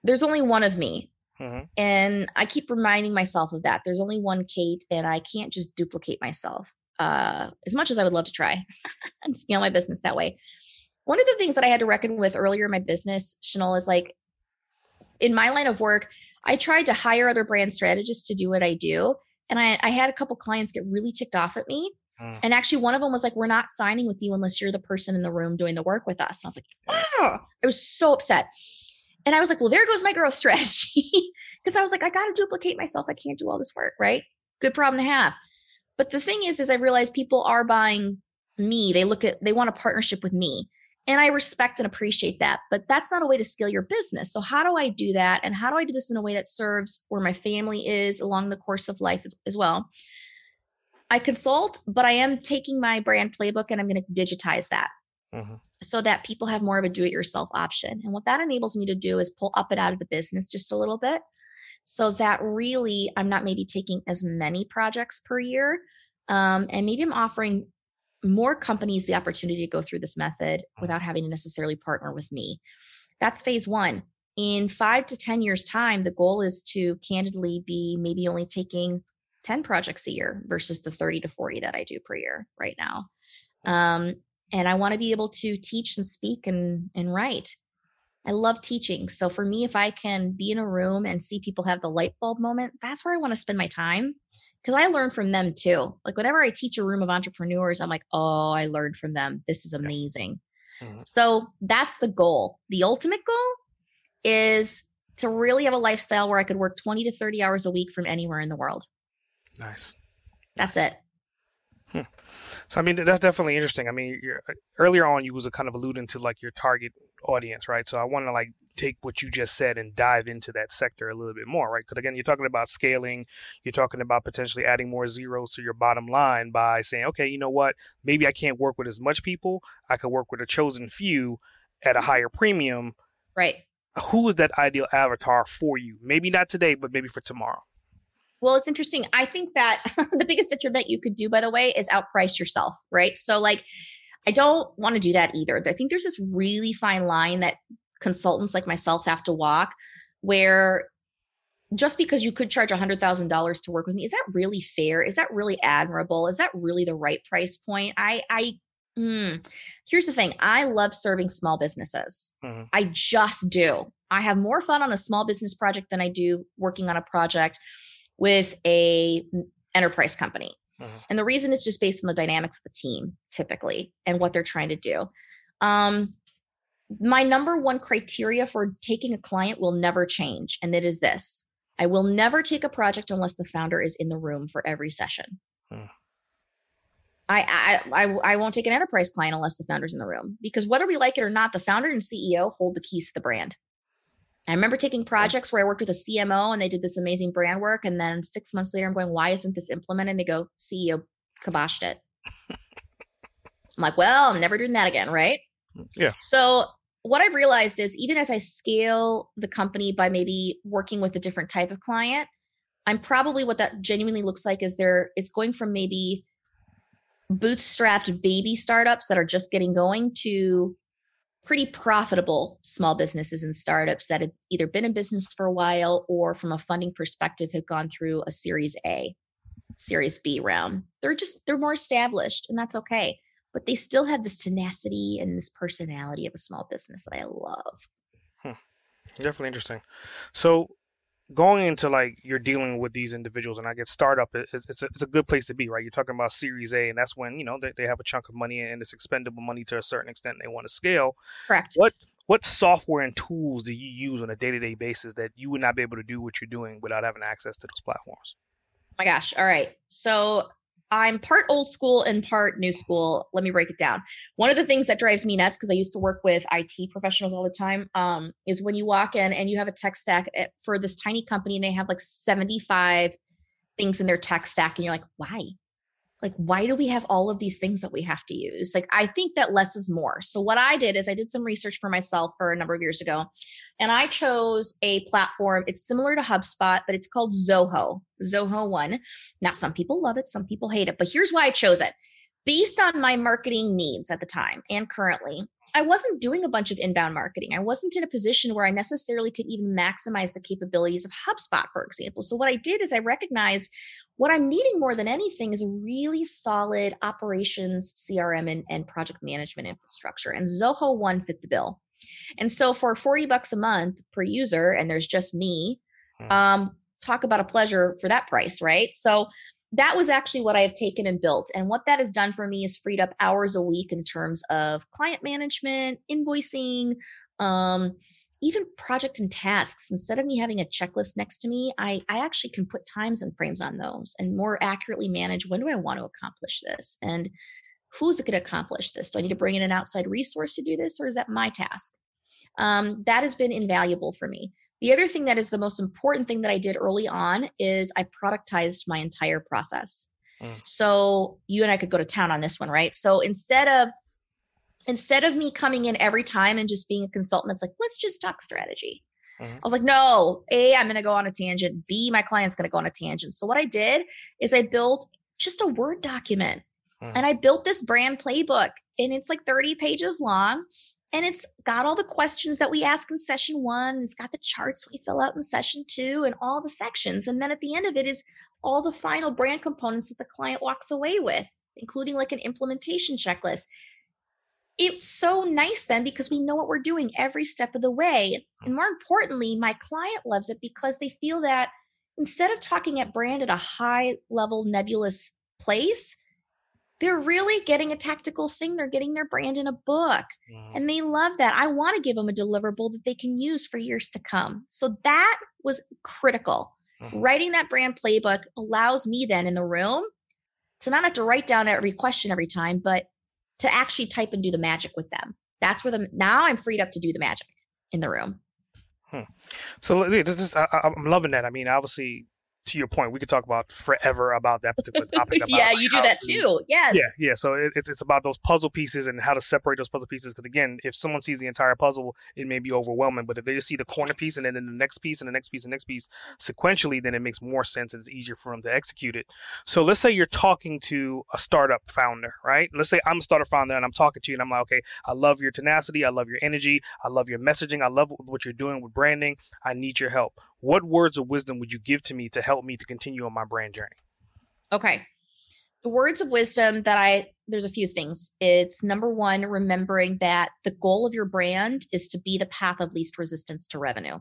there's only one of me. Mm-hmm. And I keep reminding myself of that. There's only one Kate, and I can't just duplicate myself uh, as much as I would love to try and scale my business that way. One of the things that I had to reckon with earlier in my business, Chanel, is like in my line of work, I tried to hire other brand strategists to do what I do. And I, I had a couple clients get really ticked off at me. Mm. And actually, one of them was like, We're not signing with you unless you're the person in the room doing the work with us. And I was like, Oh, I was so upset. And I was like, Well, there goes my growth strategy. Because I was like, I got to duplicate myself. I can't do all this work, right? Good problem to have. But the thing is, is I realize people are buying me. They look at, they want a partnership with me. And I respect and appreciate that. But that's not a way to scale your business. So, how do I do that? And how do I do this in a way that serves where my family is along the course of life as, as well? I consult, but I am taking my brand playbook and I'm going to digitize that. Mm-hmm. So that people have more of a do it yourself option. And what that enables me to do is pull up and out of the business just a little bit so that really I'm not maybe taking as many projects per year. Um, and maybe I'm offering more companies the opportunity to go through this method mm-hmm. without having to necessarily partner with me. That's phase one. In five to 10 years' time, the goal is to candidly be maybe only taking 10 projects a year versus the 30 to 40 that I do per year right now. Um, and I want to be able to teach and speak and, and write. I love teaching. So for me, if I can be in a room and see people have the light bulb moment, that's where I want to spend my time because I learn from them too. Like whenever I teach a room of entrepreneurs, I'm like, oh, I learned from them. This is amazing. Mm-hmm. So that's the goal. The ultimate goal is to really have a lifestyle where I could work 20 to 30 hours a week from anywhere in the world. Nice. That's it. Hmm. So I mean that's definitely interesting. I mean, earlier on you was a kind of alluding to like your target audience, right? So I want to like take what you just said and dive into that sector a little bit more, right? Because again, you're talking about scaling, you're talking about potentially adding more zeros to your bottom line by saying, okay, you know what? Maybe I can't work with as much people. I could work with a chosen few at a higher premium. Right. Who is that ideal avatar for you? Maybe not today, but maybe for tomorrow. Well, it's interesting. I think that the biggest detriment you could do, by the way, is outprice yourself, right? So, like, I don't want to do that either. I think there's this really fine line that consultants like myself have to walk where just because you could charge $100,000 to work with me, is that really fair? Is that really admirable? Is that really the right price point? I, I, mm, here's the thing I love serving small businesses. Mm-hmm. I just do. I have more fun on a small business project than I do working on a project with a enterprise company. Mm-hmm. And the reason is just based on the dynamics of the team, typically, and what they're trying to do. Um, my number one criteria for taking a client will never change, and it is this I will never take a project unless the founder is in the room for every session. Hmm. I, I I I won't take an enterprise client unless the founder's in the room because whether we like it or not, the founder and CEO hold the keys to the brand. I remember taking projects where I worked with a CMO and they did this amazing brand work. And then six months later, I'm going, why isn't this implemented? And they go, CEO kiboshed it. I'm like, well, I'm never doing that again. Right. Yeah. So what I've realized is even as I scale the company by maybe working with a different type of client, I'm probably what that genuinely looks like is there, it's going from maybe bootstrapped baby startups that are just getting going to pretty profitable small businesses and startups that have either been in business for a while or from a funding perspective have gone through a series A, series B round. They're just they're more established and that's okay. But they still have this tenacity and this personality of a small business that I love. Hmm. Definitely interesting. So going into like you're dealing with these individuals and I get startup it's, it's, a, it's a good place to be right? You're talking about series A and that's when you know they, they have a chunk of money and it's expendable money to a certain extent they want to scale. Correct. What what software and tools do you use on a day-to-day basis that you would not be able to do what you're doing without having access to those platforms? Oh my gosh. All right. So I'm part old school and part new school. Let me break it down. One of the things that drives me nuts because I used to work with IT professionals all the time um, is when you walk in and you have a tech stack at, for this tiny company and they have like 75 things in their tech stack and you're like, why? Like why do we have all of these things that we have to use? Like i think that less is more. So what i did is i did some research for myself for a number of years ago and i chose a platform. It's similar to hubspot but it's called zoho zoho one. Now some people love it some people hate it but here's why i chose it based on my marketing needs at the time and currently, I wasn't doing a bunch of inbound marketing. I wasn't in a position where I necessarily could even maximize the capabilities of HubSpot, for example. So, what I did is I recognized what I'm needing more than anything is a really solid operations, CRM, and, and project management infrastructure. And Zoho One fit the bill. And so, for 40 bucks a month per user, and there's just me, hmm. um, talk about a pleasure for that price, right? So, that was actually what I have taken and built. And what that has done for me is freed up hours a week in terms of client management, invoicing, um, even project and tasks. Instead of me having a checklist next to me, I, I actually can put times and frames on those and more accurately manage when do I want to accomplish this? And who's going to accomplish this? Do I need to bring in an outside resource to do this, or is that my task? Um, that has been invaluable for me. The other thing that is the most important thing that I did early on is I productized my entire process. Mm. So you and I could go to town on this one, right? So instead of instead of me coming in every time and just being a consultant that's like, let's just talk strategy. Mm-hmm. I was like, no, A, I'm going to go on a tangent. B, my client's going to go on a tangent. So what I did is I built just a Word document mm. and I built this brand playbook and it's like 30 pages long and it's got all the questions that we ask in session one. It's got the charts we fill out in session two and all the sections. And then at the end of it is all the final brand components that the client walks away with, including like an implementation checklist. It's so nice then because we know what we're doing every step of the way. And more importantly, my client loves it because they feel that instead of talking at brand at a high level nebulous place, they're really getting a tactical thing. They're getting their brand in a book mm-hmm. and they love that. I want to give them a deliverable that they can use for years to come. So that was critical. Mm-hmm. Writing that brand playbook allows me then in the room to not have to write down every question every time, but to actually type and do the magic with them. That's where the now I'm freed up to do the magic in the room. Hmm. So this is, I, am loving that. I mean, obviously, to your point, we could talk about forever about that particular topic. About yeah, you do that to, too. Yes. Yeah, yeah. So it, it's it's about those puzzle pieces and how to separate those puzzle pieces. Because again, if someone sees the entire puzzle, it may be overwhelming. But if they just see the corner piece and then the next piece and the next piece and the next piece sequentially, then it makes more sense and it's easier for them to execute it. So let's say you're talking to a startup founder, right? Let's say I'm a startup founder and I'm talking to you and I'm like, okay, I love your tenacity, I love your energy, I love your messaging, I love what you're doing with branding. I need your help. What words of wisdom would you give to me to help me to continue on my brand journey? Okay. The words of wisdom that I, there's a few things. It's number one, remembering that the goal of your brand is to be the path of least resistance to revenue.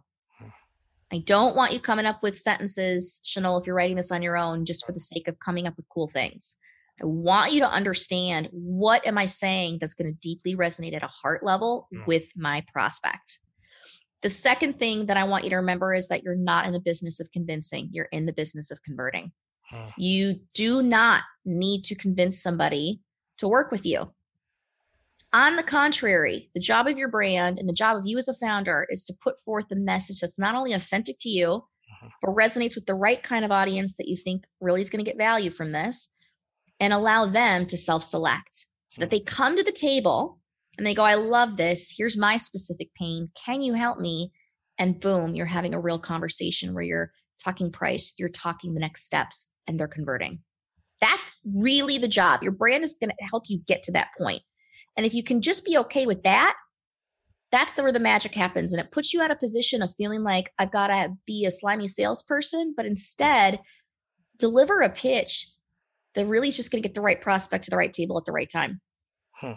I don't want you coming up with sentences, Chanel, if you're writing this on your own, just for the sake of coming up with cool things. I want you to understand what am I saying that's going to deeply resonate at a heart level mm. with my prospect. The second thing that I want you to remember is that you're not in the business of convincing, you're in the business of converting. Hmm. You do not need to convince somebody to work with you. On the contrary, the job of your brand and the job of you as a founder is to put forth a message that's not only authentic to you, mm-hmm. but resonates with the right kind of audience that you think really is going to get value from this and allow them to self select so that hmm. they come to the table and they go, I love this. Here's my specific pain. Can you help me? And boom, you're having a real conversation where you're talking price, you're talking the next steps, and they're converting. That's really the job. Your brand is going to help you get to that point. And if you can just be okay with that, that's the, where the magic happens. And it puts you out of position of feeling like I've got to be a slimy salesperson, but instead deliver a pitch that really is just going to get the right prospect to the right table at the right time. Huh.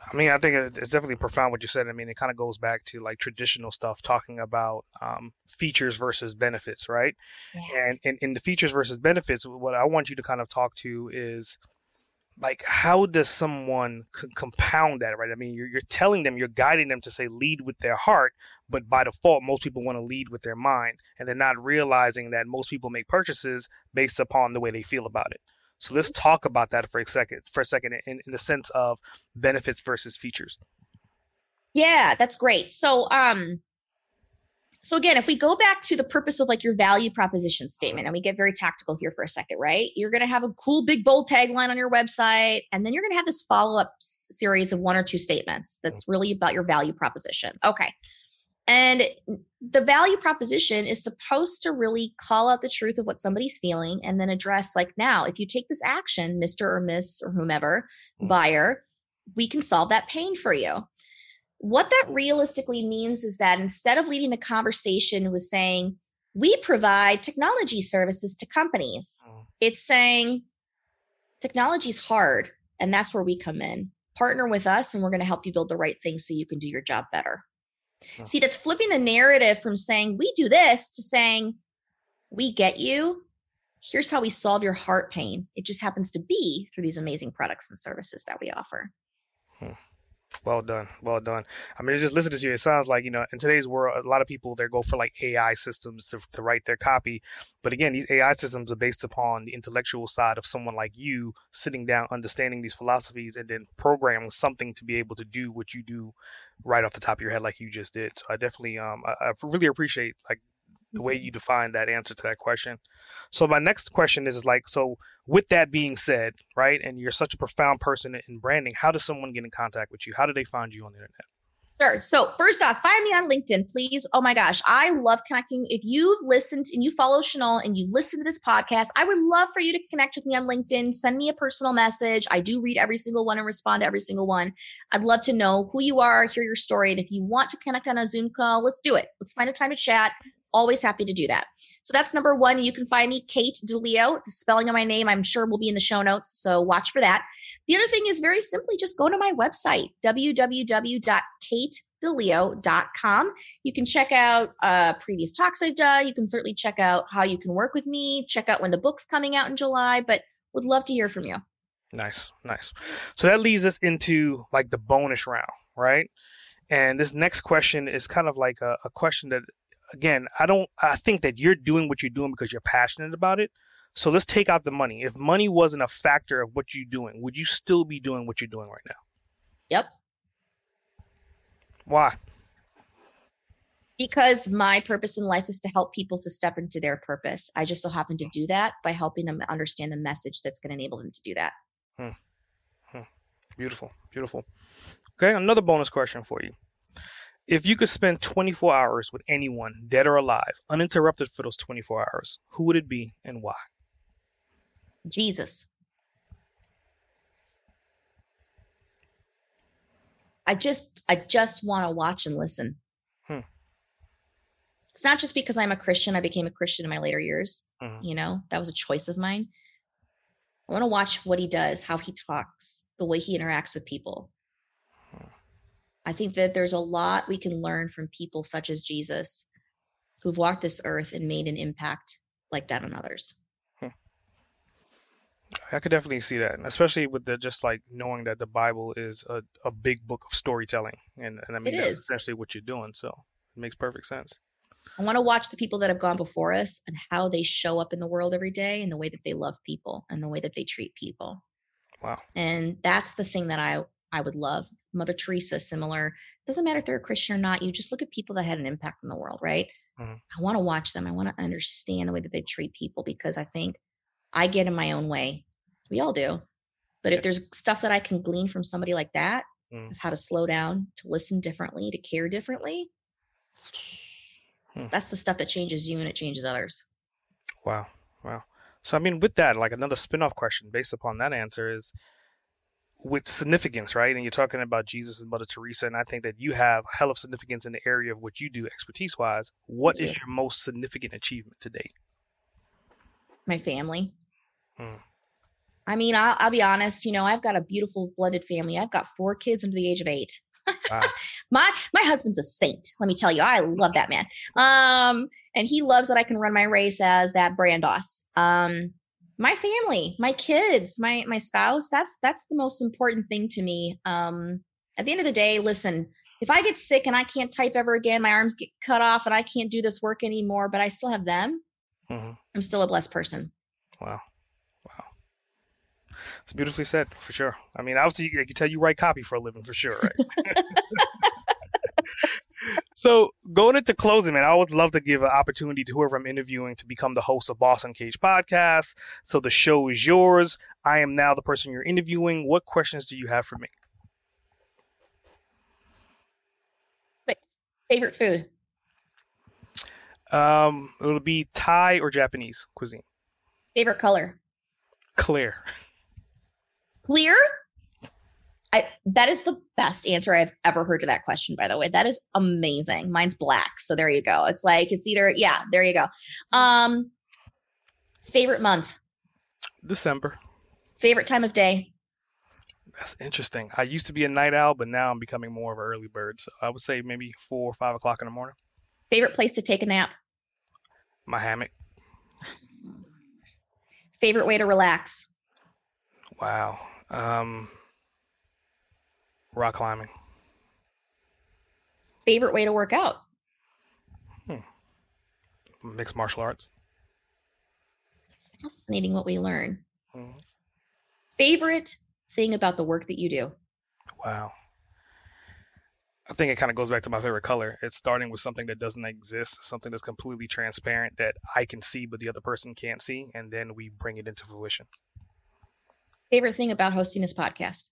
I mean, I think it's definitely profound what you said. I mean, it kind of goes back to like traditional stuff, talking about um, features versus benefits, right? Yeah. And in, in the features versus benefits, what I want you to kind of talk to is like, how does someone c- compound that, right? I mean, you're, you're telling them, you're guiding them to say lead with their heart, but by default, most people want to lead with their mind, and they're not realizing that most people make purchases based upon the way they feel about it. So let's talk about that for a second, for a second, in, in the sense of benefits versus features. Yeah, that's great. So, um, so again, if we go back to the purpose of like your value proposition statement, and we get very tactical here for a second, right? You're going to have a cool big bold tagline on your website, and then you're going to have this follow up series of one or two statements that's really about your value proposition. Okay. And the value proposition is supposed to really call out the truth of what somebody's feeling and then address, like, now, if you take this action, Mr. or Miss or whomever, mm. buyer, we can solve that pain for you. What that realistically means is that instead of leading the conversation with saying, we provide technology services to companies, mm. it's saying, technology is hard, and that's where we come in. Partner with us, and we're going to help you build the right thing so you can do your job better. See, that's flipping the narrative from saying, we do this to saying, we get you. Here's how we solve your heart pain. It just happens to be through these amazing products and services that we offer. Hmm. Well done, well done. I mean, just listening to you, it sounds like you know, in today's world, a lot of people they go for like AI systems to, to write their copy. But again, these AI systems are based upon the intellectual side of someone like you sitting down, understanding these philosophies, and then programming something to be able to do what you do right off the top of your head, like you just did. So I definitely, um, I, I really appreciate like the mm-hmm. way you define that answer to that question. So my next question is like, so with that being said, right, and you're such a profound person in branding, how does someone get in contact with you? How do they find you on the internet? Sure. So first off, find me on LinkedIn, please. Oh my gosh, I love connecting. If you've listened and you follow Chanel and you listen to this podcast, I would love for you to connect with me on LinkedIn. Send me a personal message. I do read every single one and respond to every single one. I'd love to know who you are, hear your story, and if you want to connect on a Zoom call, let's do it. Let's find a time to chat. Always happy to do that. So that's number one. You can find me, Kate DiLeo. The spelling of my name, I'm sure, will be in the show notes. So watch for that. The other thing is very simply just go to my website, www.katedileo.com. You can check out uh, previous talks I've done. You can certainly check out how you can work with me, check out when the book's coming out in July, but would love to hear from you. Nice, nice. So that leads us into like the bonus round, right? And this next question is kind of like a, a question that again, I don't I think that you're doing what you're doing because you're passionate about it. So let's take out the money. If money wasn't a factor of what you're doing, would you still be doing what you're doing right now? Yep. Why? Because my purpose in life is to help people to step into their purpose. I just so happen to do that by helping them understand the message that's going to enable them to do that. Hmm. Hmm. Beautiful. Beautiful. Okay, another bonus question for you. If you could spend 24 hours with anyone, dead or alive, uninterrupted for those 24 hours, who would it be and why? Jesus. I just I just want to watch and listen. Hmm. It's not just because I'm a Christian. I became a Christian in my later years. Mm-hmm. You know, that was a choice of mine. I want to watch what he does, how he talks, the way he interacts with people. I think that there's a lot we can learn from people such as Jesus who've walked this earth and made an impact like that on others. Hmm. I could definitely see that, especially with the just like knowing that the Bible is a, a big book of storytelling, and, and I mean that's essentially what you're doing. So it makes perfect sense. I want to watch the people that have gone before us and how they show up in the world every day, and the way that they love people, and the way that they treat people. Wow! And that's the thing that I I would love. Mother Teresa, similar. Doesn't matter if they're a Christian or not. You just look at people that had an impact in the world, right? Mm-hmm. I want to watch them. I want to understand the way that they treat people because I think I get in my own way. We all do. But yeah. if there's stuff that I can glean from somebody like that, mm. of how to slow down, to listen differently, to care differently, hmm. that's the stuff that changes you and it changes others. Wow. Wow. So, I mean, with that, like another spin off question based upon that answer is with significance, right? And you're talking about Jesus and Mother Teresa, and I think that you have hell of significance in the area of what you do expertise wise. What is your most significant achievement to date? My family. Hmm. I mean, I'll, I'll, be honest. You know, I've got a beautiful blended family. I've got four kids under the age of eight. Wow. my my husband's a saint. Let me tell you, I love that man. Um, and he loves that I can run my race as that brand boss. Um, my family my kids my my spouse that's that's the most important thing to me. Um at the end of the day listen if i get sick and i can't type ever again my arms get cut off and i can't do this work anymore but i still have them mm-hmm. i'm still a blessed person. Wow. Wow. It's beautifully said for sure. I mean obviously i can tell you write copy for a living for sure right So going into closing, man, I always love to give an opportunity to whoever I'm interviewing to become the host of Boss Uncaged podcast. So the show is yours. I am now the person you're interviewing. What questions do you have for me? Favorite food? Um, it'll be Thai or Japanese cuisine. Favorite color? Clear. Clear? I that is the best answer I've ever heard to that question, by the way. That is amazing. Mine's black. So there you go. It's like it's either, yeah, there you go. Um favorite month. December. Favorite time of day. That's interesting. I used to be a night owl, but now I'm becoming more of an early bird. So I would say maybe four or five o'clock in the morning. Favorite place to take a nap. My hammock. Favorite way to relax. Wow. Um rock climbing. Favorite way to work out. Hmm. Mixed martial arts. Fascinating what we learn. Mm-hmm. Favorite thing about the work that you do? Wow. I think it kind of goes back to my favorite color. It's starting with something that doesn't exist, something that's completely transparent that I can see but the other person can't see, and then we bring it into fruition. Favorite thing about hosting this podcast?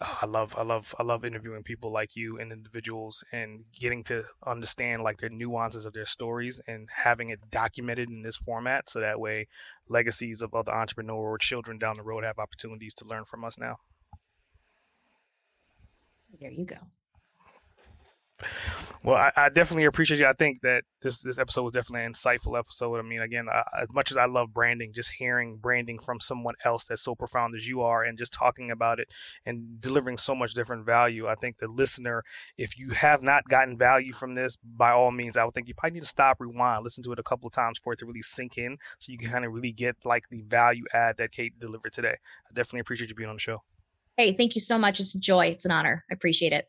I love, I love, I love interviewing people like you and individuals and getting to understand like their nuances of their stories and having it documented in this format. So that way, legacies of other entrepreneur or children down the road have opportunities to learn from us now. There you go. Well, I, I, definitely appreciate you. I think that this this episode was definitely an insightful episode. I mean, again, I, as much as I love branding, just hearing branding from someone else that's so profound as you are, and just talking about it and delivering so much different value, I think the listener, if you have not gotten value from this, by all means, I would think you probably need to stop, rewind, listen to it a couple of times for it to really sink in, so you can kind of really get like the value add that Kate delivered today. I definitely appreciate you being on the show. Hey, thank you so much. It's a joy. It's an honor. I appreciate it.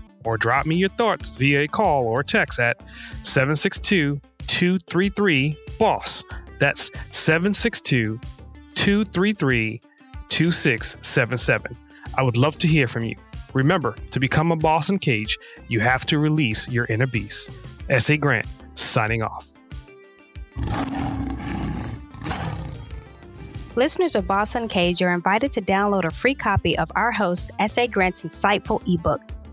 or drop me your thoughts via a call or text at 762 233 BOSS. That's 762 233 2677. I would love to hear from you. Remember, to become a boss Uncaged, you have to release your inner beast. S.A. Grant, signing off. Listeners of Boss Uncaged are invited to download a free copy of our host, S.A. Grant's insightful ebook,